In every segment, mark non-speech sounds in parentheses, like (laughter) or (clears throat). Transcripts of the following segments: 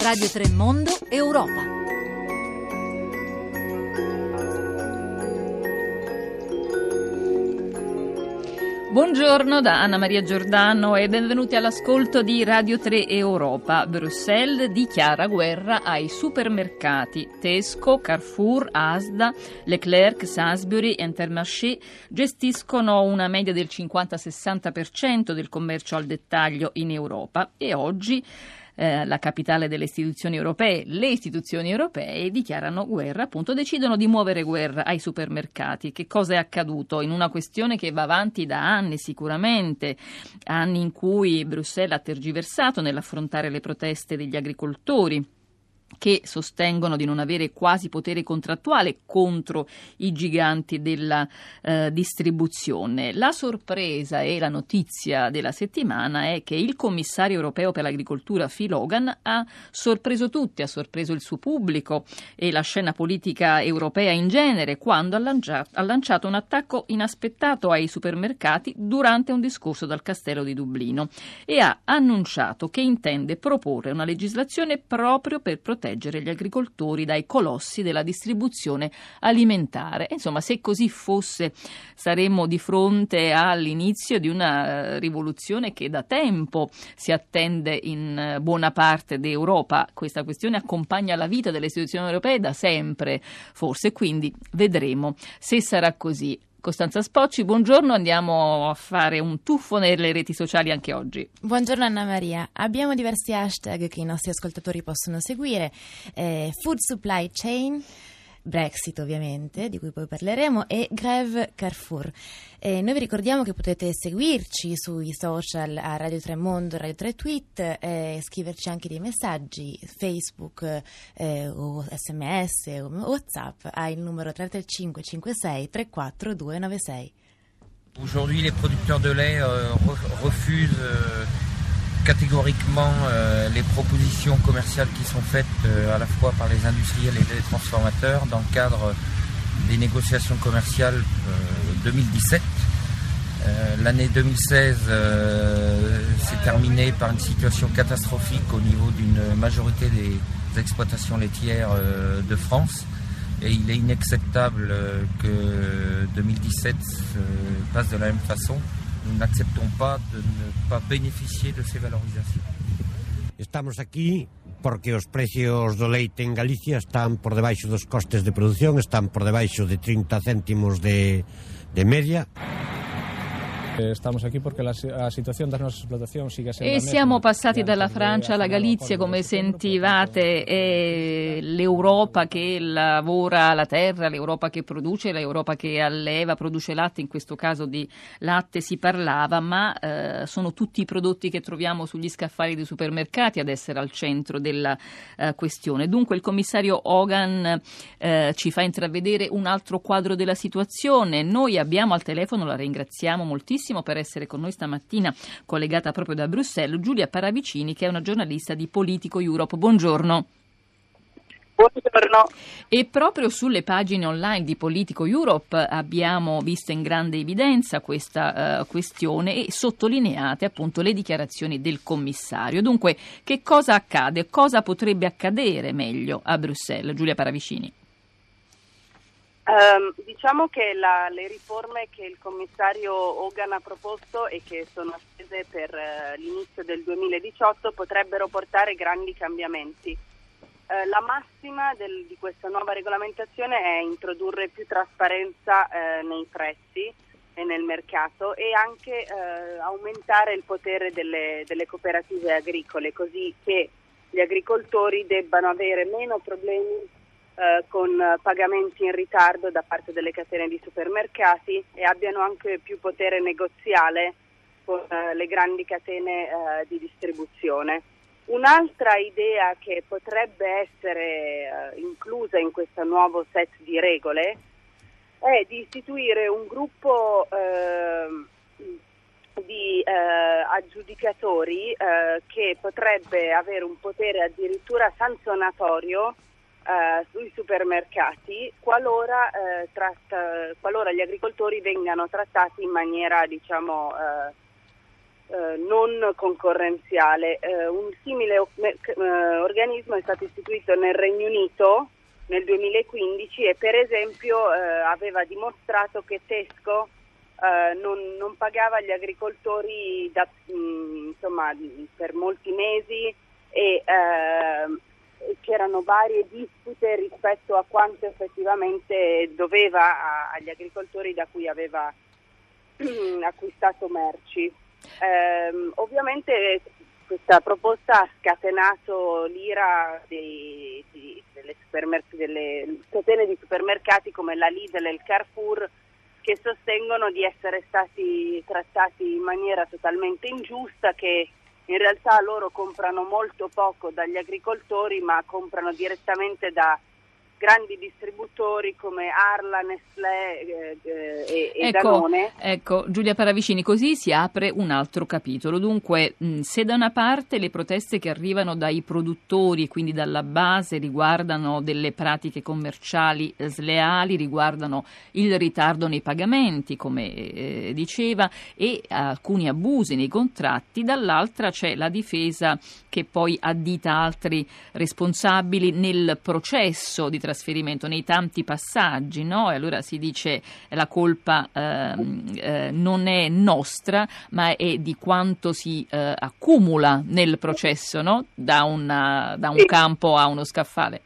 Radio Tremondo Europa. Buongiorno da Anna Maria Giordano e benvenuti all'ascolto di Radio 3 Europa. Bruxelles dichiara guerra ai supermercati. Tesco, Carrefour, Asda, Leclerc, Sainsbury e Intermarché gestiscono una media del 50-60% del commercio al dettaglio in Europa e oggi eh, la capitale delle istituzioni europee, le istituzioni europee dichiarano guerra, appunto, decidono di muovere guerra ai supermercati. Che cosa è accaduto? In una questione che va avanti da anni sicuramente, anni in cui Bruxelles ha tergiversato nell'affrontare le proteste degli agricoltori che sostengono di non avere quasi potere contrattuale contro i giganti della eh, distribuzione. La sorpresa e la notizia della settimana è che il commissario europeo per l'agricoltura Phil Hogan ha sorpreso tutti, ha sorpreso il suo pubblico e la scena politica europea in genere quando ha lanciato, ha lanciato un attacco inaspettato ai supermercati durante un discorso dal castello di Dublino e ha annunciato che intende proporre una legislazione proprio per proteggere proteggere gli agricoltori dai colossi della distribuzione alimentare. Insomma, se così fosse, saremmo di fronte all'inizio di una eh, rivoluzione che da tempo si attende in eh, buona parte d'Europa. Questa questione accompagna la vita delle istituzioni europee da sempre, forse, quindi vedremo se sarà così. Costanza Spocci, buongiorno, andiamo a fare un tuffo nelle reti sociali anche oggi. Buongiorno Anna Maria, abbiamo diversi hashtag che i nostri ascoltatori possono seguire, eh, Food Supply Chain, Brexit ovviamente, di cui poi parleremo, e Greve Carrefour. E noi vi ricordiamo che potete seguirci sui social a Radio 3 Mondo, Radio 3 Tweet, e scriverci anche dei messaggi, Facebook eh, o sms o Whatsapp al numero 335 56 34 296. Aujourd'hui, les producteurs de lait euh, refusent euh, catégoriquement euh, les propositions commerciales qui sont faites euh, à la fois par les industriels et les transformateurs dans le cadre des négociations commerciales 2017. Euh, l'année 2016 s'est terminée par une situation catastrophique au niveau d'une majorité des exploitations laitières de France. Et il est inacceptable que 2017 passe de la même façon. Nous n'acceptons pas de ne pas bénéficier de ces valorisations. Estamos aquí porque os precios do leite en Galicia están por debaixo dos costes de produción, están por debaixo de 30 céntimos de, de media. E siamo passati dalla Francia alla Galizia, come sentivate, è l'Europa che lavora la terra, l'Europa che produce, l'Europa che alleva, produce latte, in questo caso di latte si parlava, ma eh, sono tutti i prodotti che troviamo sugli scaffali dei supermercati ad essere al centro della eh, questione. Dunque il commissario Hogan eh, ci fa intravedere un altro quadro della situazione. Noi abbiamo al telefono, la ringraziamo moltissimo, per essere con noi stamattina, collegata proprio da Bruxelles, Giulia Paravicini, che è una giornalista di Politico Europe. Buongiorno. Buongiorno. E proprio sulle pagine online di Politico Europe abbiamo visto in grande evidenza questa uh, questione e sottolineate appunto le dichiarazioni del commissario. Dunque, che cosa accade? Cosa potrebbe accadere meglio a Bruxelles? Giulia Paravicini. Um, diciamo che la, le riforme che il commissario Hogan ha proposto e che sono attese per uh, l'inizio del 2018 potrebbero portare grandi cambiamenti. Uh, la massima del, di questa nuova regolamentazione è introdurre più trasparenza uh, nei prezzi e nel mercato e anche aumentare il potere delle, delle cooperative agricole così che gli agricoltori debbano avere meno problemi eh, con pagamenti in ritardo da parte delle catene di supermercati e abbiano anche più potere negoziale con eh, le grandi catene eh, di distribuzione. Un'altra idea che potrebbe essere eh, inclusa in questo nuovo set di regole è di istituire un gruppo ehm, di eh, aggiudicatori eh, che potrebbe avere un potere addirittura sanzionatorio eh, sui supermercati qualora, eh, tratta, qualora, gli agricoltori vengano trattati in maniera diciamo, eh, eh, non concorrenziale. Un simile eh, organismo è stato istituito nel Regno Unito nel 2015 e per esempio aveva dimostrato che Tesco eh, non, non, pagava gli agricoltori da, mh, mm, insomma, per molti mesi e c'erano varie dispute rispetto a quanto effettivamente doveva agli agricoltori da cui aveva (clears throat) acquistato merci. Eh, ovviamente questa proposta ha scatenato l'ira dei, di, delle, delle catene di supermercati come la Lidl e il Carrefour che sostengono di essere stati trattati in maniera totalmente ingiusta, che in realtà loro comprano molto poco dagli agricoltori ma comprano direttamente da grandi distributori come Arla, Nestlé eh, eh, e, ecco, Danone. Ecco, Giulia Paravicini, così si apre un altro capitolo. Dunque, mh, se da una parte le proteste che arrivano dai produttori e quindi dalla base riguardano delle pratiche commerciali sleali, riguardano il ritardo nei pagamenti, come eh, diceva, e alcuni abusi nei contratti, dall'altra c'è la difesa che poi addita altri responsabili nel processo di trasferimento, nei tanti passaggi, no? E allora si dice la colpa eh, eh, non è nostra, ma è di quanto si eh, accumula nel processo, no? Da, una, da un sì. campo a uno scaffale.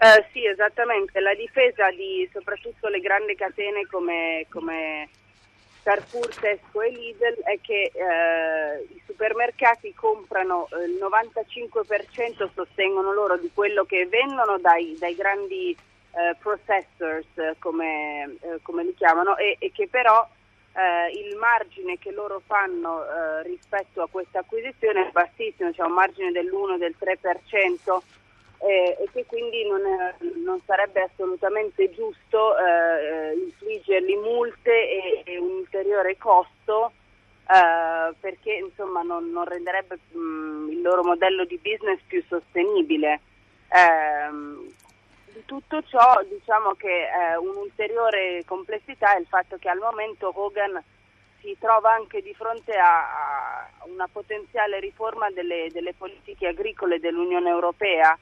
Uh, sì, esattamente. La difesa di soprattutto le grandi catene come, come Carrefour, Tesco e Lidl è che eh, i supermercati comprano eh, il 95% sostengono loro di quello che vendono dai, dai grandi eh, processors come, eh, come, li chiamano e, e che però eh, il margine che loro fanno eh, rispetto a questa acquisizione è bassissimo, cioè un margine dell'1 del 3% eh, e che quindi non, è, non sarebbe assolutamente giusto eh, infliggergli multe e, e, un ulteriore costo eh, perché insomma non, non renderebbe mh, mm, il loro modello di business più sostenibile. Ehm, di tutto ciò diciamo che eh, un'ulteriore complessità è il fatto che al momento Hogan si trova anche di fronte a una potenziale riforma delle, delle politiche agricole dell'Unione Europea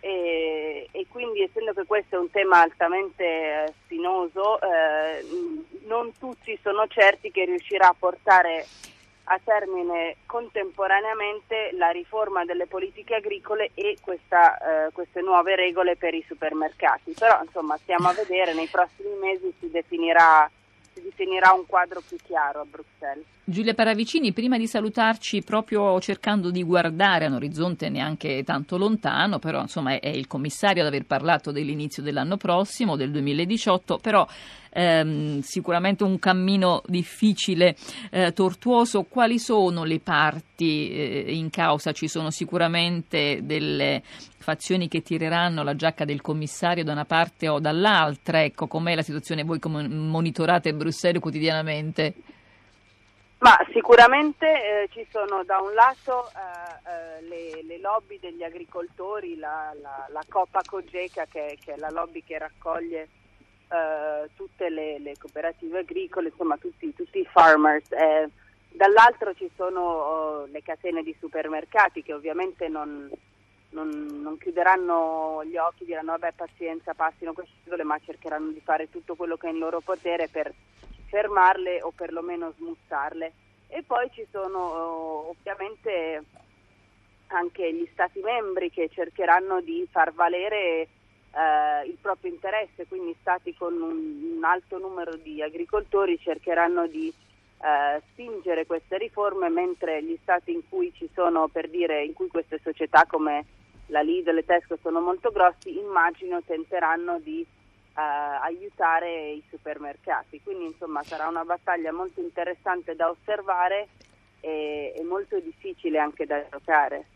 e, e, quindi essendo che questo è un tema altamente eh, spinoso eh, non tutti sono certi che riuscirà a portare a termine contemporaneamente la riforma delle politiche agricole e questa, eh, queste nuove regole per i supermercati. Però insomma stiamo a vedere, nei prossimi mesi si definirà si definirà un quadro più chiaro a Bruxelles. Giulia Paravicini, prima di salutarci, proprio cercando di guardare a un orizzonte neanche tanto lontano, però insomma è, il commissario ad aver parlato dell'inizio dell'anno prossimo, del 2018, però ehm, sicuramente un cammino difficile, eh, tortuoso. Quali sono le parti eh, in causa? Ci sono sicuramente delle fazioni che tireranno la giacca del commissario da una parte o dall'altra. Ecco, com'è la situazione voi come monitorate Bruxelles quotidianamente? Ma sicuramente eh, ci sono da un lato eh, eh, le, le, lobby degli agricoltori, la, la, la Coppa Cogeca che, che, è la lobby che raccoglie eh, tutte le, le, cooperative agricole, insomma tutti, tutti i farmers. Eh, dall'altro ci sono oh, le catene di supermercati che ovviamente non, non, non, chiuderanno gli occhi, diranno vabbè pazienza, passino queste regole, ma cercheranno di fare tutto quello che è in loro potere per fermarle o perlomeno smussarle. E poi ci sono oh, ovviamente anche gli Stati membri che cercheranno di far valere eh, il proprio interesse, quindi Stati con un, un, alto numero di agricoltori cercheranno di eh, spingere queste riforme, mentre gli Stati in cui ci sono, per dire, in cui queste società come la Lidl e Tesco sono molto grossi, immagino tenteranno di eh, aiutare i supermercati. Quindi insomma sarà una battaglia molto interessante da osservare e, e molto difficile anche da giocare.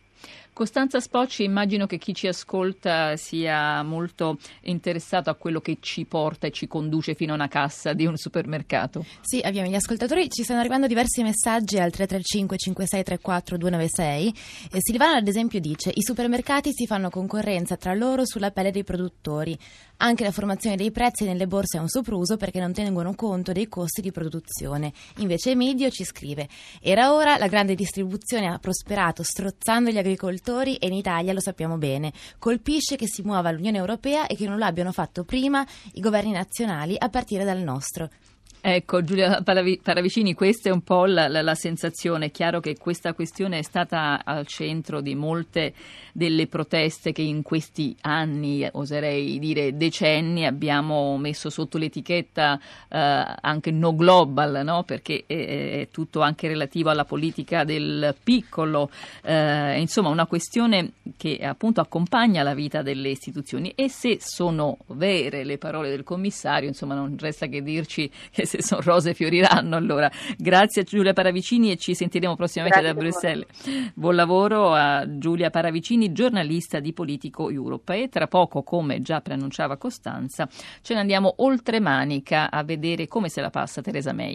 Costanza Spocci, immagino che chi ci ascolta sia molto interessato a quello che ci porta e ci conduce fino a una cassa di un supermercato. Sì, abbiamo gli ascoltatori, ci stanno arrivando diversi messaggi al 335 5634 296. Eh, Silvana ad esempio dice i supermercati si fanno concorrenza tra loro sulla pelle dei produttori. Anche la formazione dei prezzi nelle borse è un sopruso perché non tengono conto dei costi di produzione. Invece Emidio ci scrive era ora la grande distribuzione ha prosperato strozzando gli agricoltori e in Italia lo sappiamo bene. Colpisce che si muova l'Unione Europea e che non l'abbiano fatto prima i governi nazionali a partire dal nostro. Ecco, Giulia Paravicini, questa è un po' la, la, la, sensazione. È chiaro che questa questione è stata al centro di molte delle proteste che in questi anni, oserei dire decenni, abbiamo messo sotto l'etichetta eh, anche no global, no? perché è, è, tutto anche relativo alla politica del piccolo. Eh, insomma, una questione che appunto accompagna la vita delle istituzioni. E se sono vere le parole del commissario, insomma, non resta che dirci che se sono rose fioriranno. Allora, grazie a Giulia Paravicini e ci sentiremo prossimamente grazie da Bruxelles. Buon lavoro a Giulia Paravicini, giornalista di Politico Europe. E tra poco, come già preannunciava Costanza, ce ne andiamo oltre Manica a vedere come se la passa Teresa May.